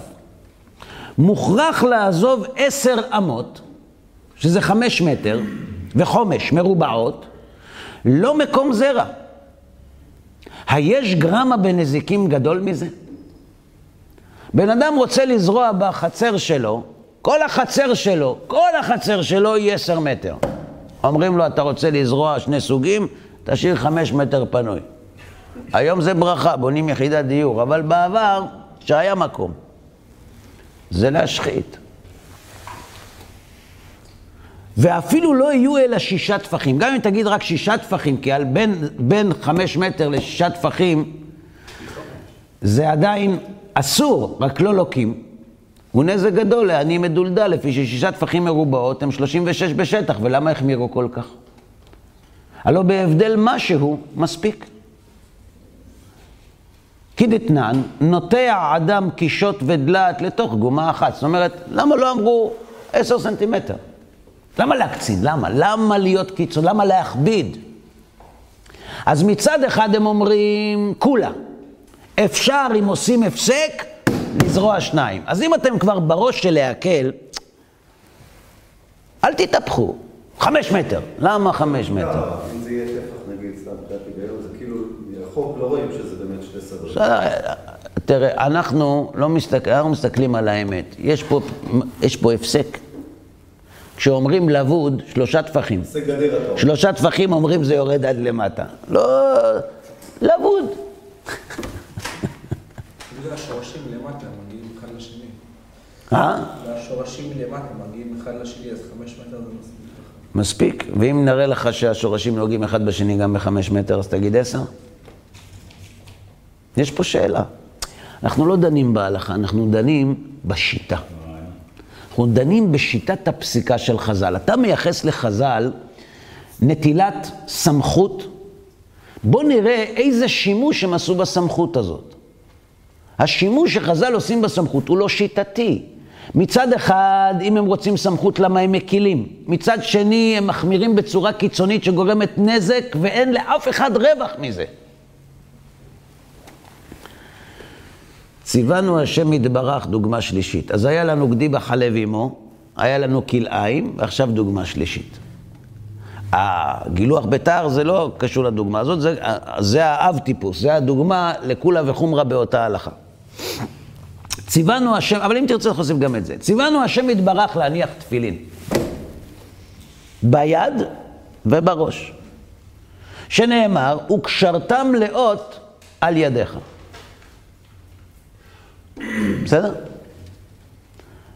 מוכרח לעזוב עשר אמות, שזה חמש מטר, וחומש מרובעות, לא מקום זרע. היש גרמה בנזיקים גדול מזה? בן אדם רוצה לזרוע בחצר שלו, כל החצר שלו, כל החצר שלו היא עשר מטר. אומרים לו, אתה רוצה לזרוע שני סוגים, תשאיר חמש מטר פנוי. היום זה ברכה, בונים יחידת דיור, אבל בעבר, שהיה מקום. זה להשחית. ואפילו לא יהיו אלא שישה טפחים. גם אם תגיד רק שישה טפחים, כי על בין, בין חמש מטר לשישה טפחים, זה עדיין אסור, רק לא לוקים. הוא נזק גדול לעני מדולדל, לפי ששישה טפחים מרובעות הם 36 בשטח, ולמה החמירו כל כך? הלא בהבדל משהו, מספיק. כי דתנן, נוטע אדם קישוט ודלת לתוך גומה אחת. זאת אומרת, למה לא אמרו עשר סנטימטר? למה להקצין? למה? למה להיות קיצון? למה להכביד? אז מצד אחד הם אומרים, כולה. אפשר, אם עושים הפסק, לזרוע שניים. אז אם אתם כבר בראש של להקל, אל תתהפכו. חמש מטר. למה חמש מטר? אם זה יהיה טפח, נגיד, סתם מבחינת היגיון, זה כאילו, מרחוק לא רואים שזה באמת שתי. בסדר, תראה, אנחנו לא מסתכל, אנחנו מסתכלים על האמת. יש פה, יש פה הפסק. כשאומרים לבוד, שלושה טפחים. שלושה טפחים אומרים זה יורד עד למטה. לא, לבוד. זה השורשים למטה, מגיעים אחד לשני. אה? והשורשים למטה מגיעים אחד לשני, אז חמש מטר זה מספיק. מספיק. ואם נראה לך שהשורשים נוגעים אחד בשני גם בחמש מטר, אז תגיד עשר? יש פה שאלה. אנחנו לא דנים בהלכה, אנחנו דנים בשיטה. אנחנו דנים בשיטת הפסיקה של חז"ל. אתה מייחס לחז"ל נטילת סמכות. בוא נראה איזה שימוש הם עשו בסמכות הזאת. השימוש שחז"ל עושים בסמכות הוא לא שיטתי. מצד אחד, אם הם רוצים סמכות, למה הם מקילים? מצד שני, הם מחמירים בצורה קיצונית שגורמת נזק, ואין לאף אחד רווח מזה. ציוונו השם יתברך, דוגמה שלישית. אז היה לנו גדי בחלב עמו, היה לנו כלאיים, ועכשיו דוגמה שלישית. הגילוח בתער זה לא קשור לדוגמה הזאת, זה, זה האב טיפוס, זה הדוגמה לכולה וחומרה באותה הלכה. ציוונו השם, אבל אם תרצה להוסיף גם את זה, ציוונו השם יתברך להניח תפילין. ביד ובראש. שנאמר, וקשרתם לאות על ידיך. בסדר?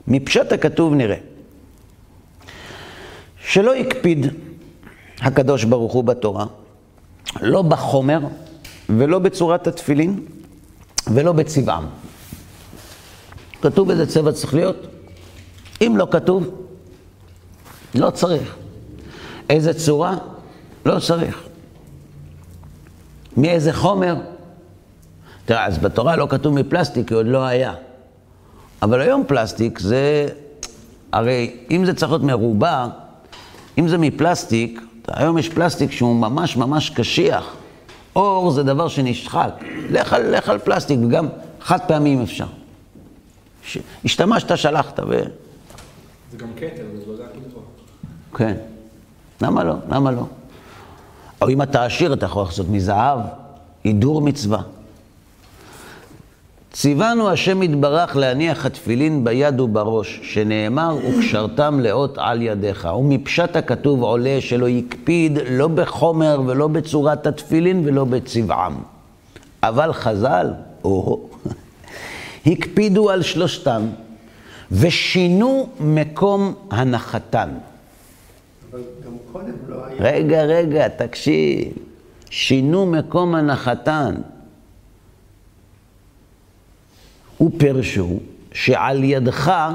מפשט הכתוב נראה שלא הקפיד הקדוש ברוך הוא בתורה, לא בחומר ולא בצורת התפילין ולא בצבעם. כתוב איזה צבע צריך להיות? אם לא כתוב, לא צריך. איזה צורה? לא צריך. מאיזה חומר? תראה, אז בתורה לא כתוב מפלסטיק, כי עוד לא היה. אבל היום פלסטיק זה, הרי אם זה צריך להיות מרובע, אם זה מפלסטיק, היום יש פלסטיק שהוא ממש ממש קשיח. אור זה דבר שנשחק. לך לך על פלסטיק, וגם חד פעמים אפשר. ש... השתמשת, שלחת, ו... זה גם כתר, זה לא דעת לטבוע. כן. למה לא? למה לא? או אם אתה עשיר, אתה יכול לעשות מזהב, הידור מצווה. ציוונו השם יתברך להניח התפילין ביד ובראש, שנאמר, וקשרתם לאות על ידיך. ומפשט הכתוב עולה שלא יקפיד לא בחומר ולא בצורת התפילין ולא בצבעם. אבל חז"ל, או, הקפידו על שלושתם ושינו מקום הנחתן. אבל גם קודם לא היה. רגע, רגע, תקשיב. שינו מקום הנחתן. ופרשו שעל ידך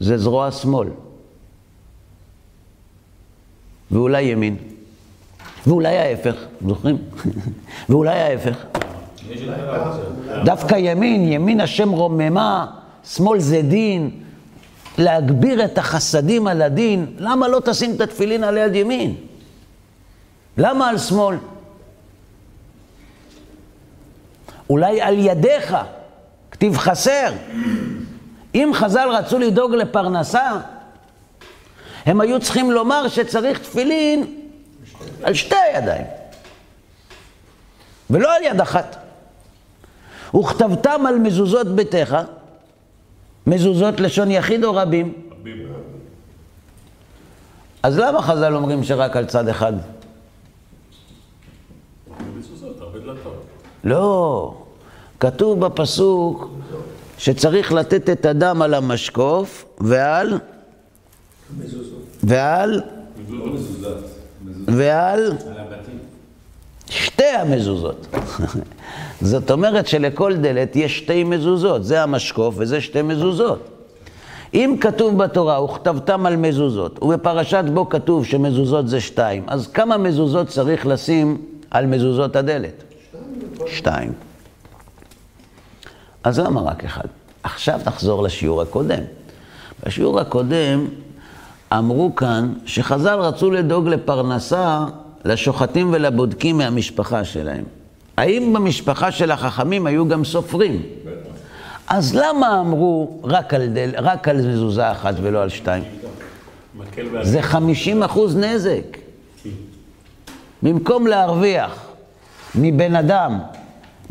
זה זרוע שמאל, ואולי ימין, ואולי ההפך, זוכרים? *laughs* ואולי ההפך. דווקא ימין, ימין השם רוממה, שמאל זה דין, להגביר את החסדים על הדין, למה לא תשים את התפילין על יד ימין? למה על שמאל? אולי על ידיך, כתיב חסר. אם חז"ל רצו לדאוג לפרנסה, הם היו צריכים לומר שצריך תפילין על שתי הידיים, ולא על יד אחת. וכתבתם על מזוזות ביתך, מזוזות לשון יחיד או רבים? רבים. אז למה חז"ל אומרים שרק על צד אחד? מזוזות, הרבה דלתות. לא, כתוב בפסוק שצריך לתת את הדם על המשקוף ועל, ועל. ועל. שתי המזוזות. *laughs* זאת אומרת שלכל דלת יש שתי מזוזות, זה המשקוף וזה שתי מזוזות. אם כתוב בתורה, וכתבתם על מזוזות, ובפרשת בו כתוב שמזוזות זה שתיים, אז כמה מזוזות צריך לשים על מזוזות הדלת? שתיים. אז למה רק אחד? עכשיו נחזור לשיעור הקודם. בשיעור הקודם אמרו כאן שחז"ל רצו לדאוג לפרנסה לשוחטים ולבודקים מהמשפחה שלהם. האם במשפחה של החכמים היו גם סופרים? אז למה אמרו רק על, דל, רק על מזוזה אחת ולא על שתיים? זה 50 אחוז נזק. במקום להרוויח מבן אדם,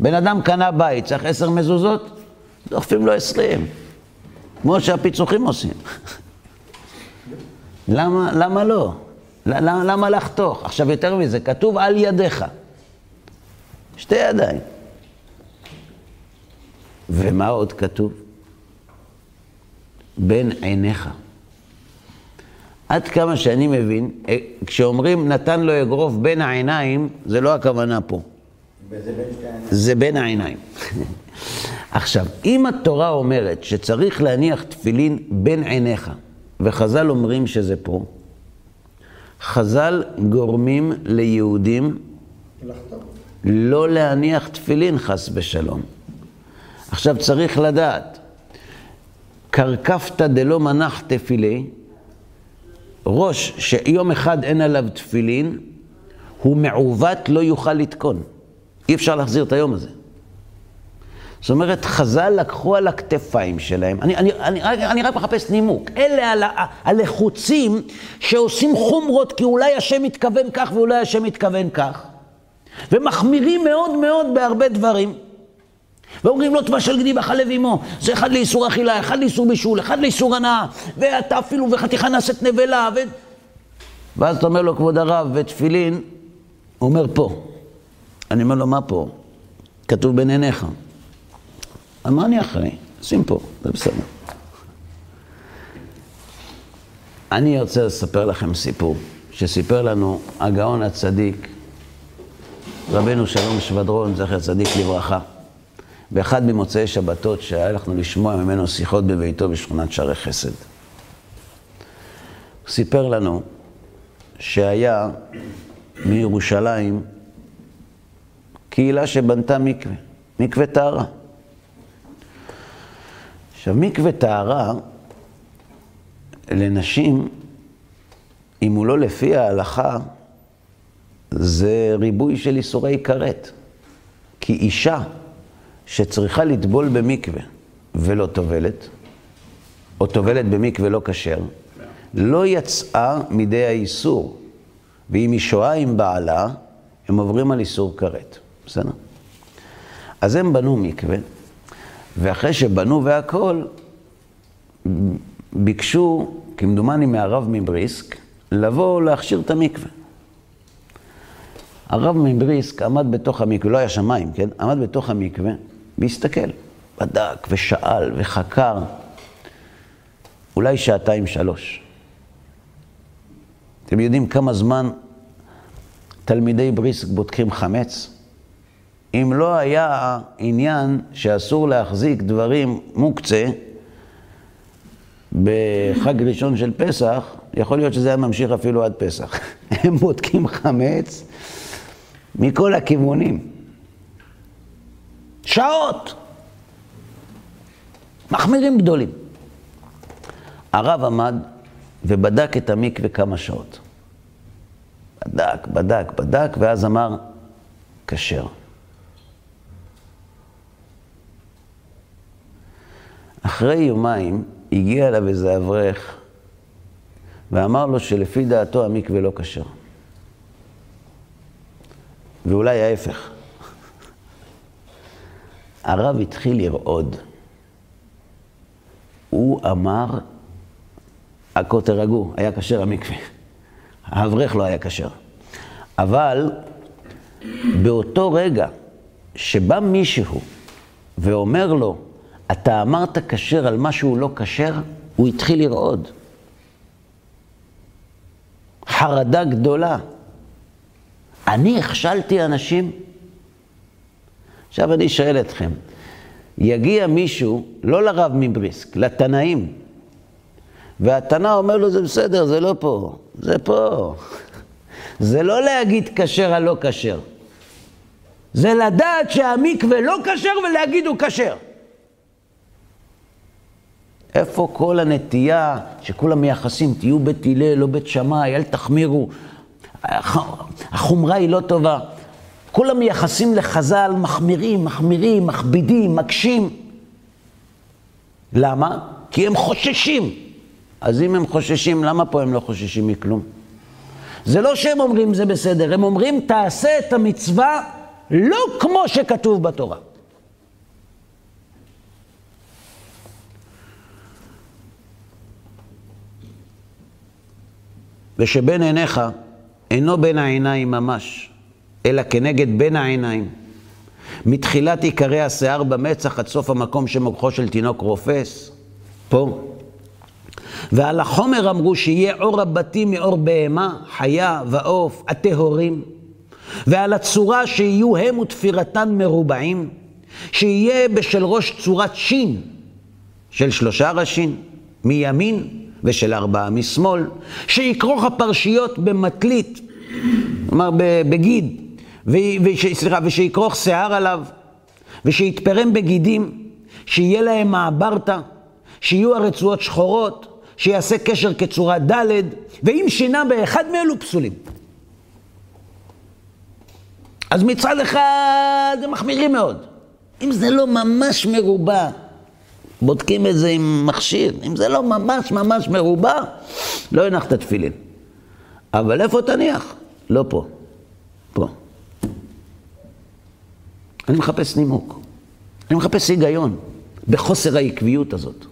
בן אדם קנה בית, צריך עשר מזוזות, דוחפים לו עשרים, כמו שהפיצוחים עושים. *laughs* למה, למה לא? למה, למה לחתוך? עכשיו, יותר מזה, כתוב על ידיך. שתי ידיים. ומה עוד כתוב? בין עיניך. עד כמה שאני מבין, אה, כשאומרים נתן לו אגרוף בין העיניים, זה לא הכוונה פה. וזה בין שתי העיניים. זה בין העיניים. *laughs* עכשיו, אם התורה אומרת שצריך להניח תפילין בין עיניך, וחז"ל אומרים שזה פה, חז"ל גורמים ליהודים. לא להניח תפילין חס ושלום. עכשיו צריך לדעת, קרקפתא דלא מנח תפילי, ראש שיום אחד אין עליו תפילין, הוא מעוות לא יוכל לתקון. אי אפשר להחזיר את היום הזה. זאת אומרת, חז"ל לקחו על הכתפיים שלהם, אני, אני, אני, אני, אני רק מחפש נימוק, אלה ה- הלחוצים שעושים חומרות כי אולי השם מתכוון כך ואולי השם מתכוון כך, ומחמירים מאוד מאוד בהרבה דברים, ואומרים לא תבשל גדי בחלב אמו, זה אחד לאיסור אכילה, אחד לאיסור בישול, אחד לאיסור הנאה, ואתה אפילו וחתיכה נעשית נבלה, ו... ואז אתה אומר לו, כבוד הרב, ותפילין, אומר פה. אני אומר לו, מה פה? כתוב בין עיניך. אז מה אני אחראי? שים פה, זה בסדר. אני רוצה לספר לכם סיפור שסיפר לנו הגאון הצדיק, רבנו שלום שבדרון, זכר צדיק לברכה, באחד ממוצאי שבתות שהיה לנו לשמוע ממנו שיחות בביתו בשכונת שערי חסד. הוא סיפר לנו שהיה מירושלים קהילה שבנתה מקווה, מקווה טהרה. עכשיו, מקווה טהרה לנשים, אם הוא לא לפי ההלכה, זה ריבוי של איסורי כרת. כי אישה שצריכה לטבול במקווה ולא טובלת, או טובלת במקווה לא כשר, לא יצאה מידי האיסור. ואם היא שוהה עם בעלה, הם עוברים על איסור כרת. בסדר? אז הם בנו מקווה, ואחרי שבנו והכול, ביקשו, כמדומני מהרב מבריסק, לבוא להכשיר את המקווה. הרב מבריסק עמד בתוך המקווה, לא היה שמיים, כן? עמד בתוך המקווה והסתכל, בדק ושאל וחקר, אולי שעתיים שלוש. אתם יודעים כמה זמן תלמידי בריסק בודקים חמץ? אם לא היה עניין שאסור להחזיק דברים מוקצה בחג ראשון של פסח, יכול להיות שזה היה ממשיך אפילו עד פסח. *laughs* הם בודקים חמץ מכל הכיוונים. שעות! מחמירים גדולים. הרב עמד ובדק את המקווה כמה שעות. בדק, בדק, בדק, ואז אמר, כשר. אחרי יומיים הגיע אליו איזה אברך ואמר לו שלפי דעתו המקווה לא כשר. ואולי ההפך. הרב התחיל לרעוד. הוא אמר, הכל תרגעו, היה כשר המקווה. האברך לא היה כשר. אבל באותו רגע שבא מישהו ואומר לו, אתה אמרת כשר על משהו לא כשר, הוא התחיל לרעוד. חרדה גדולה. אני הכשלתי אנשים? עכשיו אני שואל אתכם, יגיע מישהו, לא לרב מבריסק, לתנאים, והתנא אומר לו, זה בסדר, זה לא פה, זה פה. *laughs* זה לא להגיד כשר על לא כשר. זה לדעת שהמקווה לא כשר ולהגיד הוא כשר. איפה כל הנטייה שכולם מייחסים, תהיו בית הלל, לא בית שמאי, אל תחמירו. החומרה היא לא טובה. כולם מייחסים לחז"ל מחמירים, מחמירים, מכבידים, מקשים. למה? כי הם חוששים. אז אם הם חוששים, למה פה הם לא חוששים מכלום? זה לא שהם אומרים זה בסדר, הם אומרים תעשה את המצווה לא כמו שכתוב בתורה. ושבין עיניך אינו בין העיניים ממש, אלא כנגד בין העיניים. מתחילת עיקרי השיער במצח עד סוף המקום שמוחו של תינוק רופס, פה. ועל החומר אמרו שיהיה אור הבתים מאור בהמה, חיה ועוף, הטהורים. ועל הצורה שיהיו הם ותפירתן מרובעים, שיהיה בשל ראש צורת שין, של שלושה ראשים, מימין ושל ארבעה משמאל, שיכרוך הפרשיות במטלית, כלומר בגיד, סליחה, ושיכרוך שיער עליו, ושיתפרם בגידים, שיהיה להם מעברתא, שיהיו הרצועות שחורות, שיעשה קשר כצורה ד', ואם שינה באחד מאלו פסולים. אז מצד אחד הם מחמירים מאוד. אם זה לא ממש מרובע, בודקים את זה עם מכשיר. אם זה לא ממש ממש מרובע, לא יונח את התפילין. אבל איפה תניח? לא פה. פה. אני מחפש נימוק. אני מחפש היגיון בחוסר העקביות הזאת.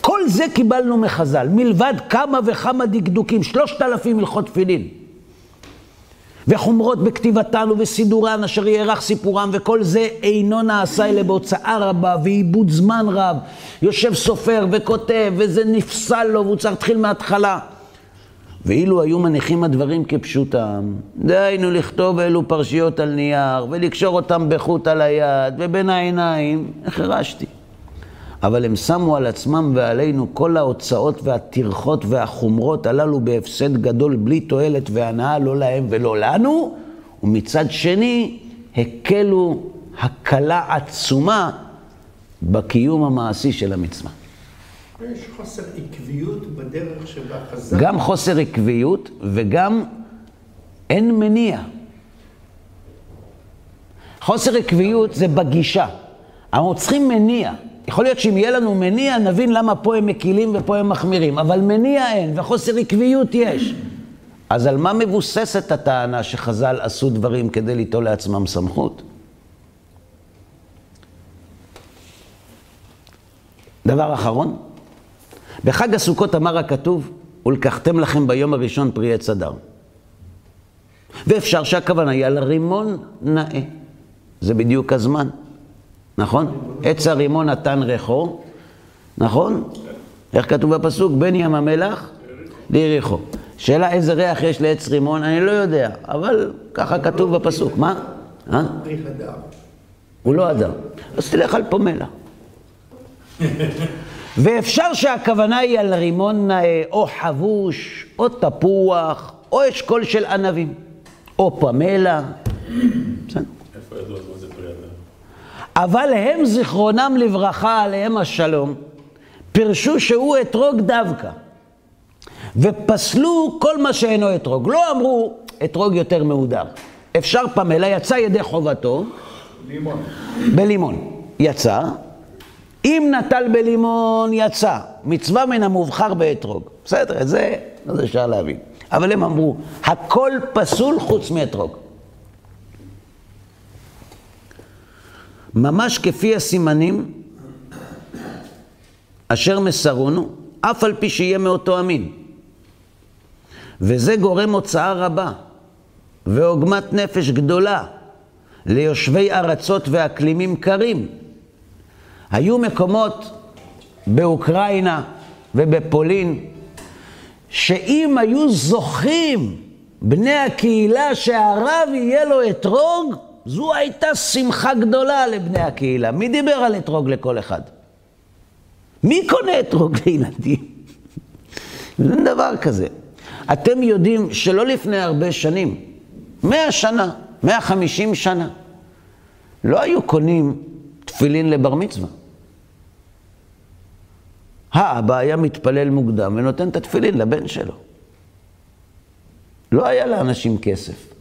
כל זה קיבלנו מחז"ל, מלבד כמה וכמה דקדוקים, שלושת אלפים הלכות תפילין. וחומרות בכתיבתן ובסידורן אשר יארך סיפורם, וכל זה אינו נעשה אלא בהוצאה רבה ועיבוד זמן רב. יושב סופר וכותב, וזה נפסל לו, והוא צריך להתחיל מההתחלה. ואילו היו מניחים הדברים כפשוטם, דהיינו לכתוב אלו פרשיות על נייר, ולקשור אותם בחוט על היד, ובין העיניים, איך הרשתי? אבל הם שמו על עצמם ועלינו כל ההוצאות והטרחות והחומרות הללו בהפסד גדול, בלי תועלת והנאה, לא להם ולא לנו, ומצד שני, הקלו הקלה עצומה בקיום המעשי של המצווה. יש חוסר עקביות בדרך שבה חז"ל... גם חוסר עקביות וגם אין מניע. חוסר עקביות זה בגישה. אנחנו צריכים מניע. יכול להיות שאם יהיה לנו מניע, נבין למה פה הם מקילים ופה הם מחמירים, אבל מניע אין וחוסר עקביות יש. אז על מה מבוססת הטענה שחז"ל עשו דברים כדי ליטול לעצמם סמכות? דבר אחרון, בחג הסוכות אמר הכתוב, ולקחתם לכם ביום הראשון פרי עץ אדר. ואפשר שהכוונה היא על רימון נאה. זה בדיוק הזמן. נכון? עץ הרימון נתן ריחו, נכון? איך כתוב בפסוק? בין ים המלח ליריחו. שאלה איזה ריח יש לעץ רימון, אני לא יודע, אבל ככה כתוב בפסוק. מה? אה? הוא לא הדר. אז תלך על פומלה. *laughs* ואפשר שהכוונה היא על רימון נאה, או חבוש, או תפוח, או אשכול של ענבים, או פמלה. בסדר. איפה ידוע מה זה פרי אדם? אבל הם זיכרונם לברכה, עליהם השלום, פירשו שהוא אתרוג דווקא. ופסלו כל מה שאינו אתרוג. לא אמרו אתרוג יותר מהודר. אפשר פמלה, יצא ידי חובתו. לימון. בלימון. יצא. אם נטל בלימון, יצא. מצווה מן המובחר באתרוג. בסדר, את זה, זה אפשר להבין. אבל הם אמרו, הכל פסול חוץ מאתרוג. ממש כפי הסימנים אשר מסרונו, אף על פי שיהיה מאותו המין. וזה גורם הוצאה רבה ועוגמת נפש גדולה ליושבי ארצות ואקלימים קרים. היו מקומות באוקראינה ובפולין, שאם היו זוכים בני הקהילה שהרב יהיה לו אתרוג, זו הייתה שמחה גדולה לבני הקהילה. מי דיבר על אתרוג לכל אחד? מי קונה אתרוג לילדים? *laughs* אין דבר כזה. אתם יודעים שלא לפני הרבה שנים, מאה שנה, מאה חמישים שנה, לא היו קונים תפילין לבר מצווה. האבא היה מתפלל מוקדם ונותן את התפילין לבן שלו. לא היה לאנשים כסף.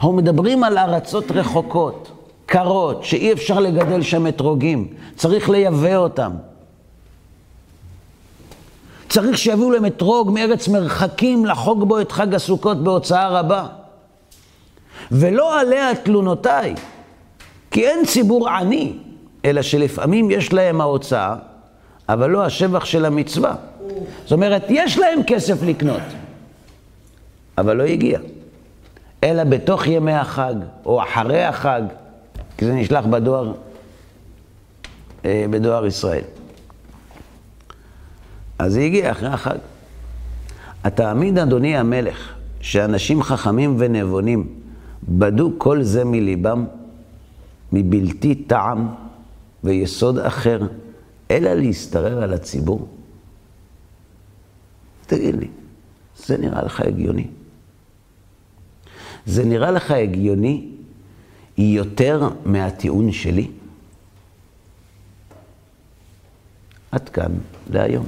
אנחנו מדברים על ארצות רחוקות, קרות, שאי אפשר לגדל שם אתרוגים, צריך לייבא אותם. צריך שיביאו להם אתרוג מארץ מרחקים לחוג בו את חג הסוכות בהוצאה רבה. ולא עליה תלונותיי, כי אין ציבור עני, אלא שלפעמים יש להם ההוצאה, אבל לא השבח של המצווה. זאת אומרת, יש להם כסף לקנות, אבל לא הגיע. אלא בתוך ימי החג, או אחרי החג, כי זה נשלח בדואר, אה, בדואר ישראל. אז היא הגיעה אחרי החג. התעמיד, אדוני המלך, שאנשים חכמים ונבונים בדו כל זה מליבם, מבלתי טעם ויסוד אחר, אלא להשתרר על הציבור? תגיד לי, זה נראה לך הגיוני? זה נראה לך הגיוני יותר מהטיעון שלי? עד כאן להיום.